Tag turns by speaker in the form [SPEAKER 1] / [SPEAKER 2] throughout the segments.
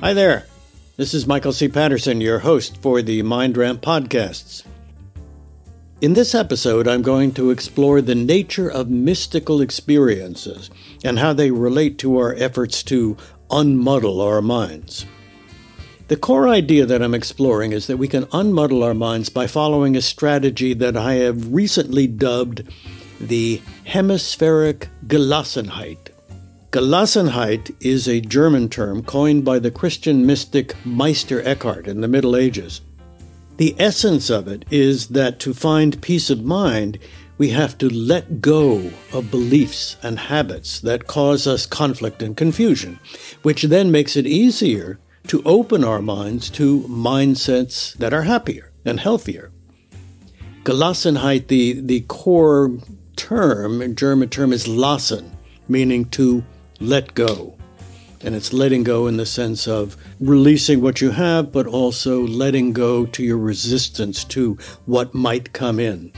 [SPEAKER 1] Hi there. This is Michael C. Patterson, your host for the Mind Ramp podcasts. In this episode, I'm going to explore the nature of mystical experiences and how they relate to our efforts to unmuddle our minds. The core idea that I'm exploring is that we can unmuddle our minds by following a strategy that I have recently dubbed the hemispheric Gelassenheit. Gelassenheit is a German term coined by the Christian mystic Meister Eckhart in the Middle Ages. The essence of it is that to find peace of mind, we have to let go of beliefs and habits that cause us conflict and confusion, which then makes it easier to open our minds to mindsets that are happier and healthier. Gelassenheit, the, the core term, German term, is lassen, meaning to let go. And it's letting go in the sense of releasing what you have, but also letting go to your resistance to what might come in.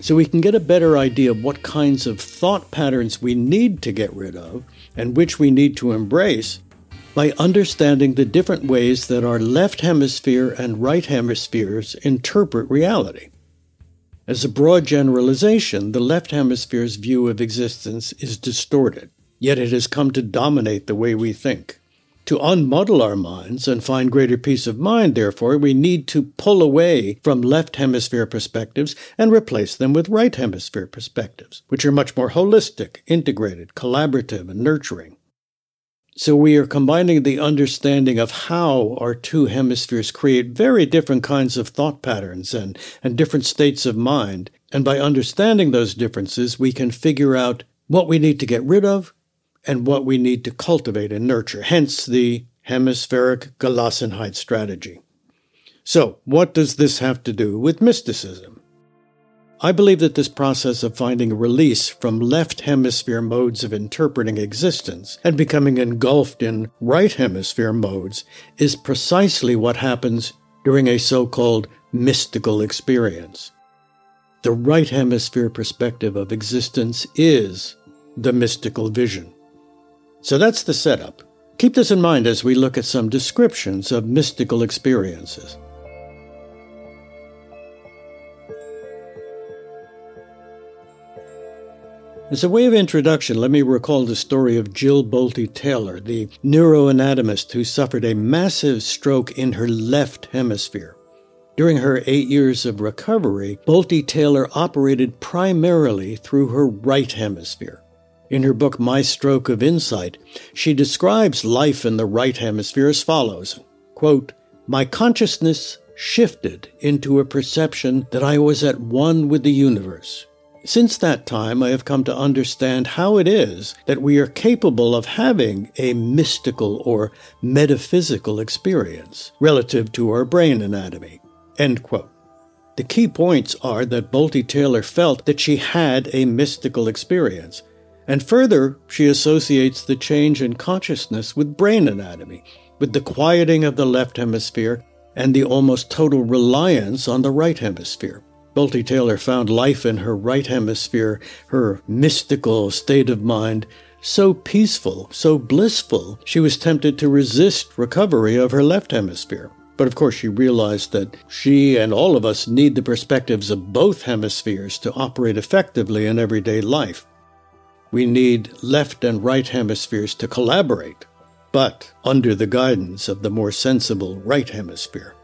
[SPEAKER 1] So we can get a better idea of what kinds of thought patterns we need to get rid of and which we need to embrace by understanding the different ways that our left hemisphere and right hemispheres interpret reality. As a broad generalization, the left hemisphere's view of existence is distorted yet it has come to dominate the way we think. To unmuddle our minds and find greater peace of mind, therefore, we need to pull away from left hemisphere perspectives and replace them with right hemisphere perspectives, which are much more holistic, integrated, collaborative, and nurturing. So we are combining the understanding of how our two hemispheres create very different kinds of thought patterns and, and different states of mind. And by understanding those differences, we can figure out what we need to get rid of and what we need to cultivate and nurture, hence the hemispheric Gelassenheit strategy. So, what does this have to do with mysticism? I believe that this process of finding release from left hemisphere modes of interpreting existence and becoming engulfed in right hemisphere modes is precisely what happens during a so called mystical experience. The right hemisphere perspective of existence is the mystical vision. So that's the setup. Keep this in mind as we look at some descriptions of mystical experiences. As a way of introduction, let me recall the story of Jill Bolte Taylor, the neuroanatomist who suffered a massive stroke in her left hemisphere. During her eight years of recovery, Bolte Taylor operated primarily through her right hemisphere. In her book, My Stroke of Insight, she describes life in the right hemisphere as follows quote, My consciousness shifted into a perception that I was at one with the universe. Since that time, I have come to understand how it is that we are capable of having a mystical or metaphysical experience relative to our brain anatomy. End quote. The key points are that Bolte Taylor felt that she had a mystical experience, and further, she associates the change in consciousness with brain anatomy, with the quieting of the left hemisphere and the almost total reliance on the right hemisphere. Bolte Taylor found life in her right hemisphere, her mystical state of mind, so peaceful, so blissful, she was tempted to resist recovery of her left hemisphere. But of course, she realized that she and all of us need the perspectives of both hemispheres to operate effectively in everyday life. We need left and right hemispheres to collaborate, but under the guidance of the more sensible right hemisphere.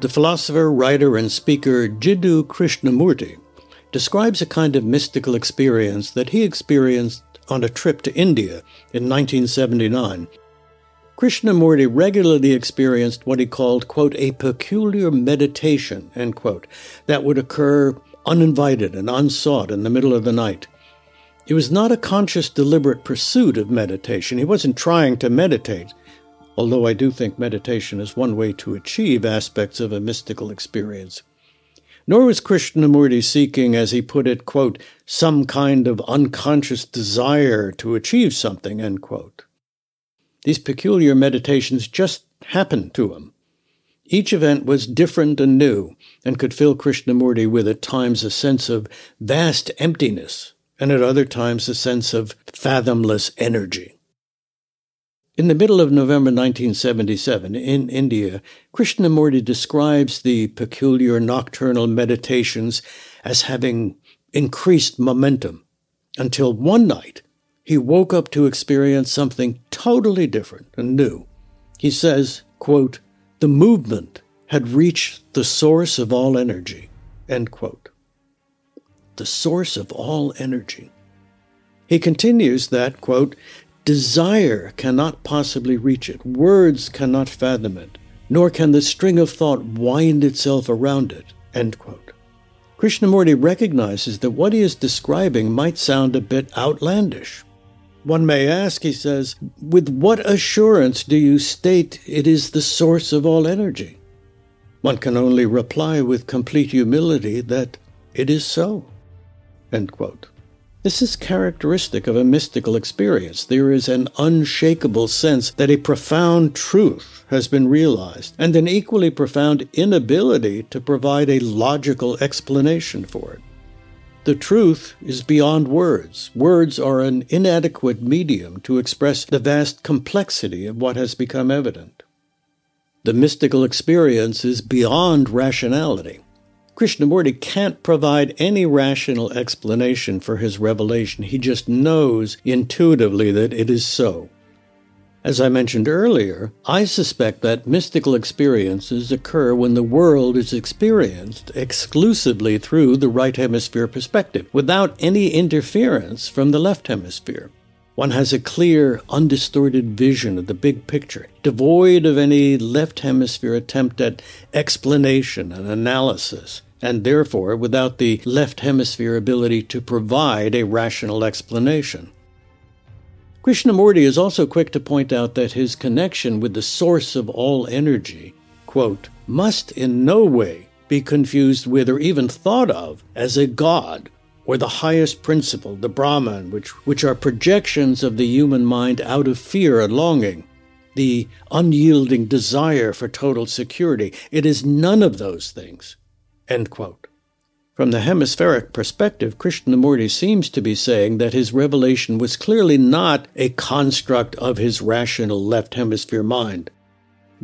[SPEAKER 1] The philosopher, writer, and speaker Jiddu Krishnamurti describes a kind of mystical experience that he experienced on a trip to India in 1979 Krishnamurti regularly experienced what he called, quote, a peculiar meditation, end quote, that would occur uninvited and unsought in the middle of the night. It was not a conscious, deliberate pursuit of meditation. He wasn't trying to meditate, although I do think meditation is one way to achieve aspects of a mystical experience. Nor was Krishnamurti seeking, as he put it, quote, some kind of unconscious desire to achieve something, end quote. These peculiar meditations just happened to him. Each event was different and new, and could fill Krishnamurti with at times a sense of vast emptiness and at other times a sense of fathomless energy. In the middle of November 1977, in India, Krishnamurti describes the peculiar nocturnal meditations as having increased momentum until one night he woke up to experience something totally different and new. He says, quote, the movement had reached the source of all energy, end quote. The source of all energy. He continues that, quote, Desire cannot possibly reach it, words cannot fathom it, nor can the string of thought wind itself around it. End quote. Krishnamurti recognizes that what he is describing might sound a bit outlandish. One may ask, he says, with what assurance do you state it is the source of all energy? One can only reply with complete humility that it is so. This is characteristic of a mystical experience. There is an unshakable sense that a profound truth has been realized, and an equally profound inability to provide a logical explanation for it. The truth is beyond words. Words are an inadequate medium to express the vast complexity of what has become evident. The mystical experience is beyond rationality. Krishnamurti can't provide any rational explanation for his revelation. He just knows intuitively that it is so. As I mentioned earlier, I suspect that mystical experiences occur when the world is experienced exclusively through the right hemisphere perspective, without any interference from the left hemisphere. One has a clear, undistorted vision of the big picture, devoid of any left hemisphere attempt at explanation and analysis and therefore without the left hemisphere ability to provide a rational explanation. Krishnamurti is also quick to point out that his connection with the source of all energy, quote, must in no way be confused with or even thought of as a god or the highest principle, the Brahman, which, which are projections of the human mind out of fear and longing, the unyielding desire for total security. It is none of those things. From the hemispheric perspective, Krishnamurti seems to be saying that his revelation was clearly not a construct of his rational left hemisphere mind.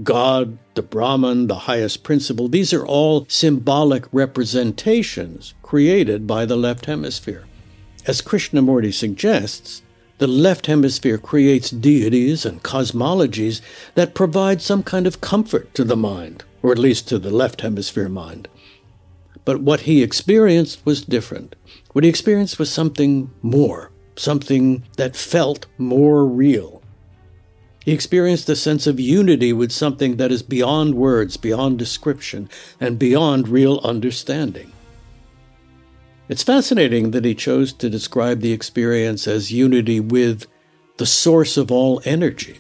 [SPEAKER 1] God, the Brahman, the highest principle, these are all symbolic representations created by the left hemisphere. As Krishnamurti suggests, the left hemisphere creates deities and cosmologies that provide some kind of comfort to the mind, or at least to the left hemisphere mind. But what he experienced was different. What he experienced was something more, something that felt more real. He experienced a sense of unity with something that is beyond words, beyond description, and beyond real understanding. It's fascinating that he chose to describe the experience as unity with the source of all energy.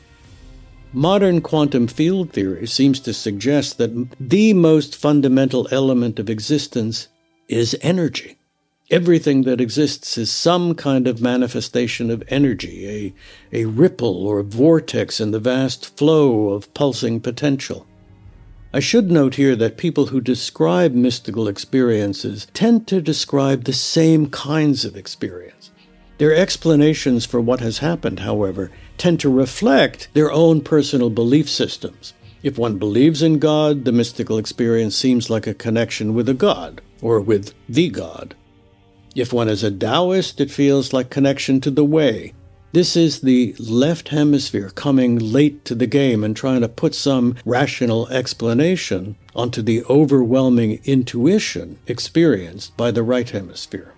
[SPEAKER 1] Modern quantum field theory seems to suggest that the most fundamental element of existence is energy. Everything that exists is some kind of manifestation of energy, a, a ripple or vortex in the vast flow of pulsing potential. I should note here that people who describe mystical experiences tend to describe the same kinds of experience. Their explanations for what has happened, however, tend to reflect their own personal belief systems. If one believes in God, the mystical experience seems like a connection with a God, or with the God. If one is a Taoist, it feels like connection to the way. This is the left hemisphere coming late to the game and trying to put some rational explanation onto the overwhelming intuition experienced by the right hemisphere.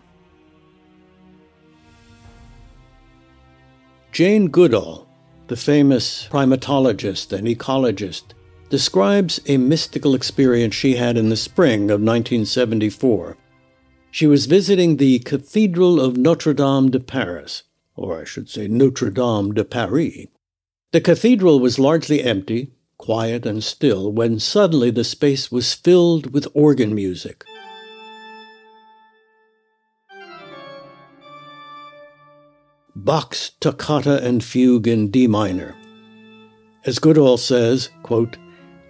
[SPEAKER 1] Jane Goodall, the famous primatologist and ecologist, describes a mystical experience she had in the spring of 1974. She was visiting the Cathedral of Notre Dame de Paris, or I should say Notre Dame de Paris. The cathedral was largely empty, quiet and still, when suddenly the space was filled with organ music. Bach's Toccata and Fugue in D minor. As Goodall says, quote,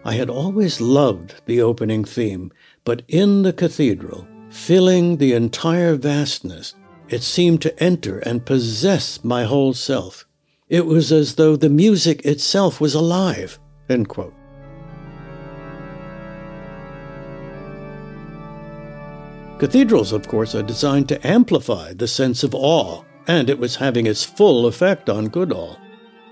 [SPEAKER 1] I had always loved the opening theme, but in the cathedral, filling the entire vastness, It seemed to enter and possess my whole self. It was as though the music itself was alive. End quote. Cathedrals, of course, are designed to amplify the sense of awe, and it was having its full effect on Goodall.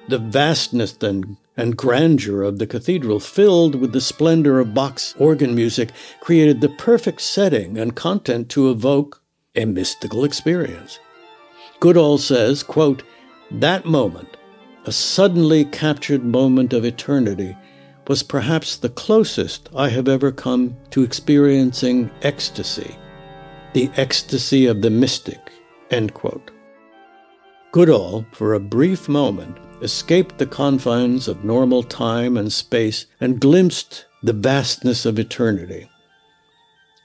[SPEAKER 1] The vastness and, and grandeur of the cathedral, filled with the splendor of Bach's organ music, created the perfect setting and content to evoke a mystical experience. Goodall says, quote, That moment, a suddenly captured moment of eternity, was perhaps the closest I have ever come to experiencing ecstasy, the ecstasy of the mystic, end quote. Goodall, for a brief moment, escaped the confines of normal time and space and glimpsed the vastness of eternity.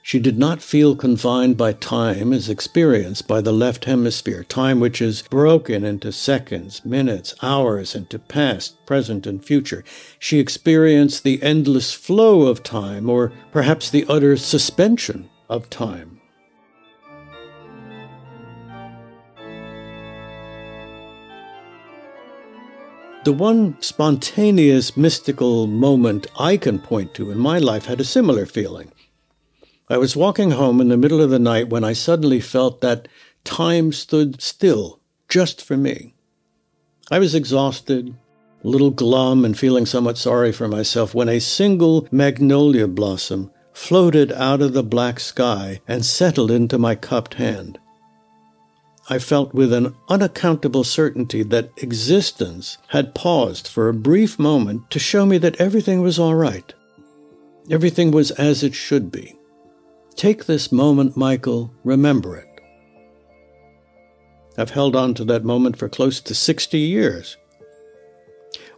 [SPEAKER 1] She did not feel confined by time as experienced by the left hemisphere, time which is broken into seconds, minutes, hours, into past, present, and future. She experienced the endless flow of time, or perhaps the utter suspension of time. The one spontaneous mystical moment I can point to in my life had a similar feeling. I was walking home in the middle of the night when I suddenly felt that time stood still just for me. I was exhausted, a little glum, and feeling somewhat sorry for myself when a single magnolia blossom floated out of the black sky and settled into my cupped hand. I felt with an unaccountable certainty that existence had paused for a brief moment to show me that everything was all right. Everything was as it should be. Take this moment, Michael, remember it. I've held on to that moment for close to 60 years.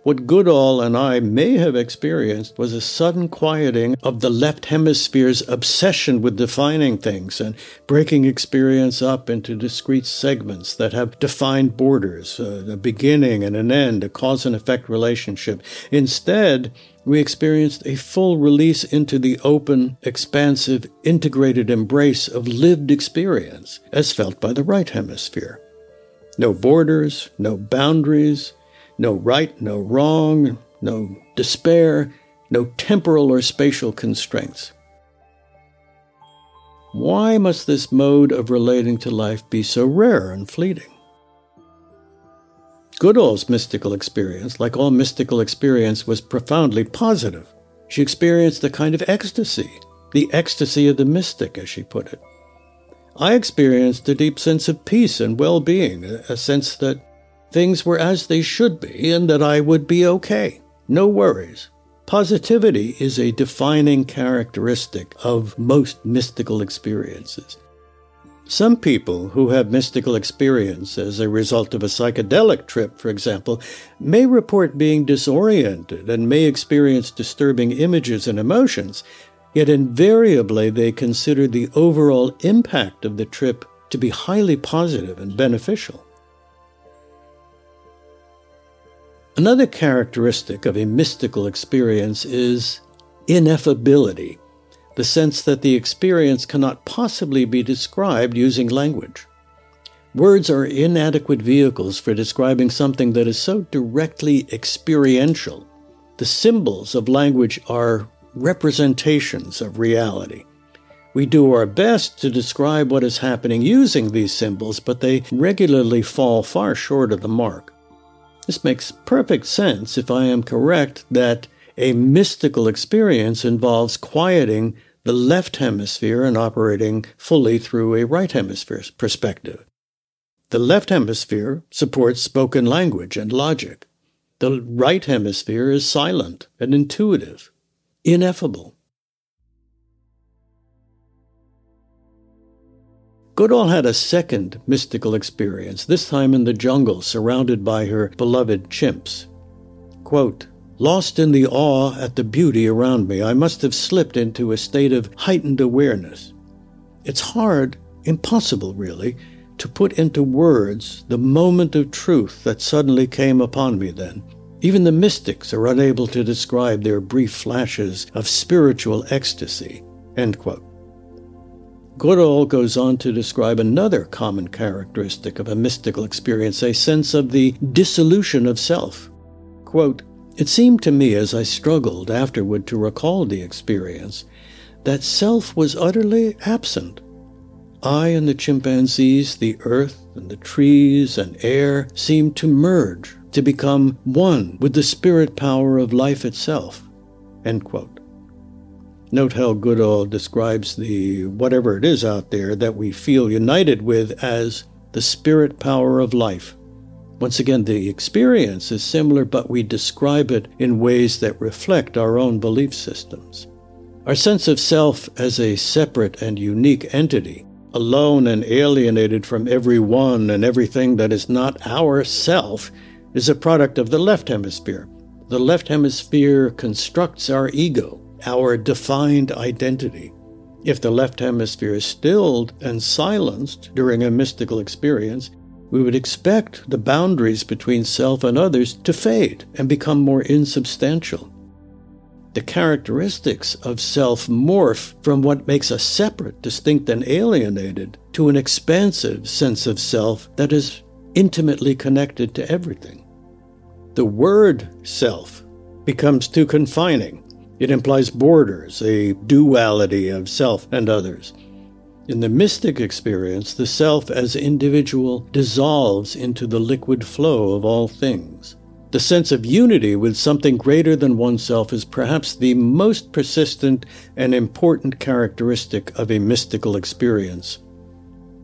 [SPEAKER 1] What Goodall and I may have experienced was a sudden quieting of the left hemisphere's obsession with defining things and breaking experience up into discrete segments that have defined borders, uh, a beginning and an end, a cause and effect relationship. Instead, we experienced a full release into the open, expansive, integrated embrace of lived experience as felt by the right hemisphere. No borders, no boundaries, no right, no wrong, no despair, no temporal or spatial constraints. Why must this mode of relating to life be so rare and fleeting? Goodall's mystical experience, like all mystical experience, was profoundly positive. She experienced a kind of ecstasy, the ecstasy of the mystic, as she put it. I experienced a deep sense of peace and well being, a sense that things were as they should be and that I would be okay. No worries. Positivity is a defining characteristic of most mystical experiences. Some people who have mystical experience as a result of a psychedelic trip, for example, may report being disoriented and may experience disturbing images and emotions, yet invariably they consider the overall impact of the trip to be highly positive and beneficial. Another characteristic of a mystical experience is ineffability, the sense that the experience cannot possibly be described using language. Words are inadequate vehicles for describing something that is so directly experiential. The symbols of language are representations of reality. We do our best to describe what is happening using these symbols, but they regularly fall far short of the mark. This makes perfect sense if I am correct that a mystical experience involves quieting the left hemisphere and operating fully through a right hemisphere perspective. The left hemisphere supports spoken language and logic. The right hemisphere is silent and intuitive, ineffable. Goodall had a second mystical experience, this time in the jungle, surrounded by her beloved chimps. Quote, Lost in the awe at the beauty around me, I must have slipped into a state of heightened awareness. It's hard, impossible really, to put into words the moment of truth that suddenly came upon me then. Even the mystics are unable to describe their brief flashes of spiritual ecstasy. End quote. Goodall goes on to describe another common characteristic of a mystical experience, a sense of the dissolution of self. Quote, It seemed to me as I struggled afterward to recall the experience that self was utterly absent. I and the chimpanzees, the earth and the trees and air seemed to merge, to become one with the spirit power of life itself. End quote. Note how Goodall describes the whatever it is out there that we feel united with as the spirit power of life. Once again, the experience is similar, but we describe it in ways that reflect our own belief systems. Our sense of self as a separate and unique entity, alone and alienated from everyone and everything that is not our self, is a product of the left hemisphere. The left hemisphere constructs our ego, our defined identity. If the left hemisphere is stilled and silenced during a mystical experience, we would expect the boundaries between self and others to fade and become more insubstantial the characteristics of self morph from what makes us separate, distinct, and alienated to an expansive sense of self that is intimately connected to everything. The word self becomes too confining. It implies borders, a duality of self and others. In the mystic experience, the self as individual dissolves into the liquid flow of all things. The sense of unity with something greater than oneself is perhaps the most persistent and important characteristic of a mystical experience.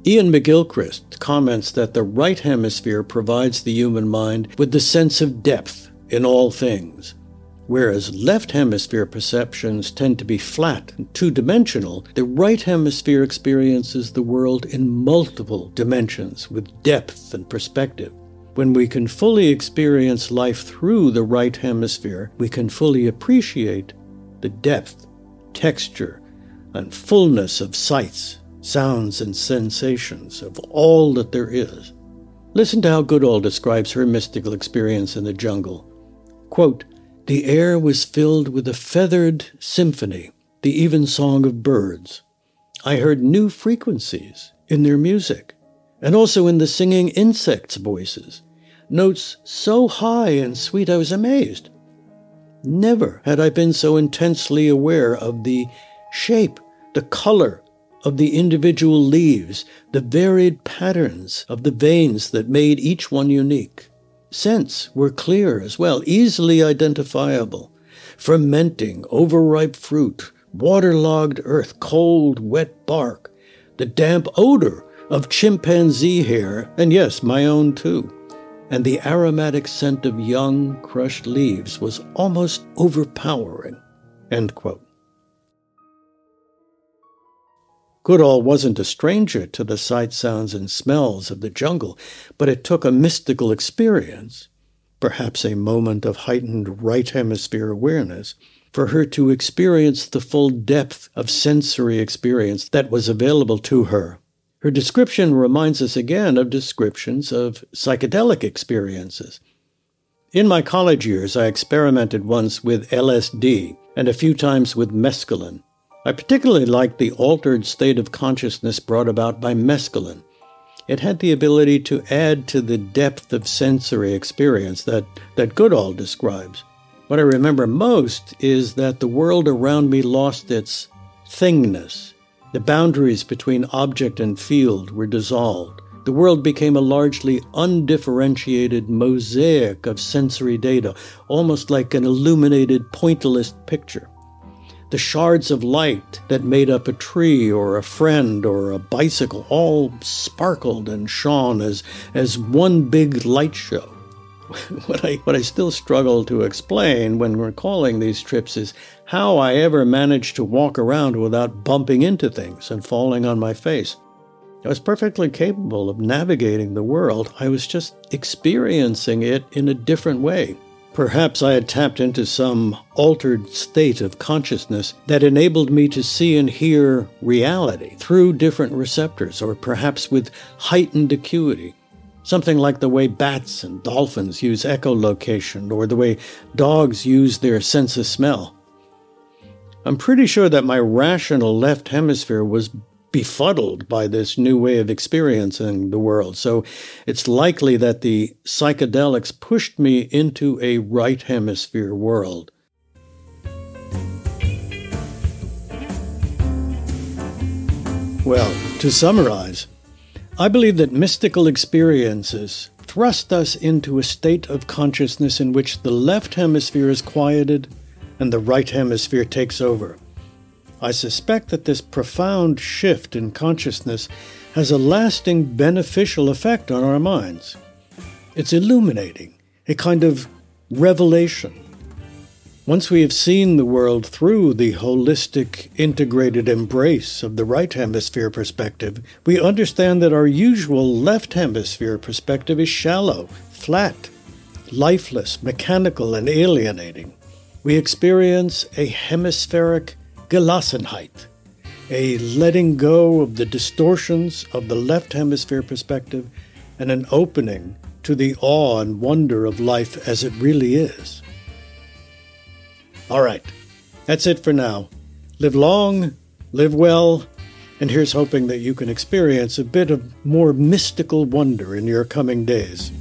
[SPEAKER 1] Iain McGilchrist comments that the right hemisphere provides the human mind with the sense of depth in all things, whereas left hemisphere perceptions tend to be flat and two dimensional, the right hemisphere experiences the world in multiple dimensions with depth and perspective. When we can fully experience life through the right hemisphere, we can fully appreciate the depth, texture, and fullness of sights, sounds, and sensations of all that there is. Listen to how Goodall describes her mystical experience in the jungle. Quote, the air was filled with a feathered symphony, the even song of birds. I heard new frequencies in their music and also in the singing insects' voices, notes so high and sweet I was amazed. Never had I been so intensely aware of the shape, the color of the individual leaves, the varied patterns of the veins that made each one unique. Scents were clear as well, easily identifiable. Fermenting, overripe fruit, waterlogged earth, cold, wet bark, the damp odor of chimpanzee hair, and yes, my own too. And the aromatic scent of young, crushed leaves was almost overpowering. End quote. Goodall wasn't a stranger to the sights, sounds, and smells of the jungle, but it took a mystical experience, perhaps a moment of heightened right hemisphere awareness, for her to experience the full depth of sensory experience that was available to her her description reminds us again of descriptions of psychedelic experiences. In my college years, I experimented once with LSD and a few times with mescaline. I particularly liked the altered state of consciousness brought about by mescaline. It had the ability to add to the depth of sensory experience that, that Goodall describes. What I remember most is that the world around me lost its thingness, the boundaries between object and field were dissolved. The world became a largely undifferentiated mosaic of sensory data, almost like an illuminated pointillist picture. The shards of light that made up a tree or a friend or a bicycle all sparkled and shone as, as one big light show. what I what I still struggle to explain when recalling these trips is how I ever managed to walk around without bumping into things and falling on my face. I was perfectly capable of navigating the world. I was just experiencing it in a different way. Perhaps I had tapped into some altered state of consciousness that enabled me to see and hear reality through different receptors, or perhaps with heightened acuity. Something like the way bats and dolphins use echolocation, or the way dogs use their sense of smell. I'm pretty sure that my rational left hemisphere was befuddled by this new way of experiencing the world. So it's likely that the psychedelics pushed me into a right hemisphere world. Well, to summarize, I believe that mystical experiences thrust us into a state of consciousness in which the left hemisphere is quieted and the right hemisphere takes over. I suspect that this profound shift in consciousness has a lasting beneficial effect on our minds. It's illuminating, a kind of revelation. Once we have seen the world through the holistic, integrated embrace of the right hemisphere perspective, we understand that our usual left hemisphere perspective is shallow, flat, lifeless, mechanical, and alienating. We experience a hemispheric Gelassenheit, a letting go of the distortions of the left hemisphere perspective and an opening to the awe and wonder of life as it really is. All right, that's it for now. Live long, live well, and here's hoping that you can experience a bit of more mystical wonder in your coming days.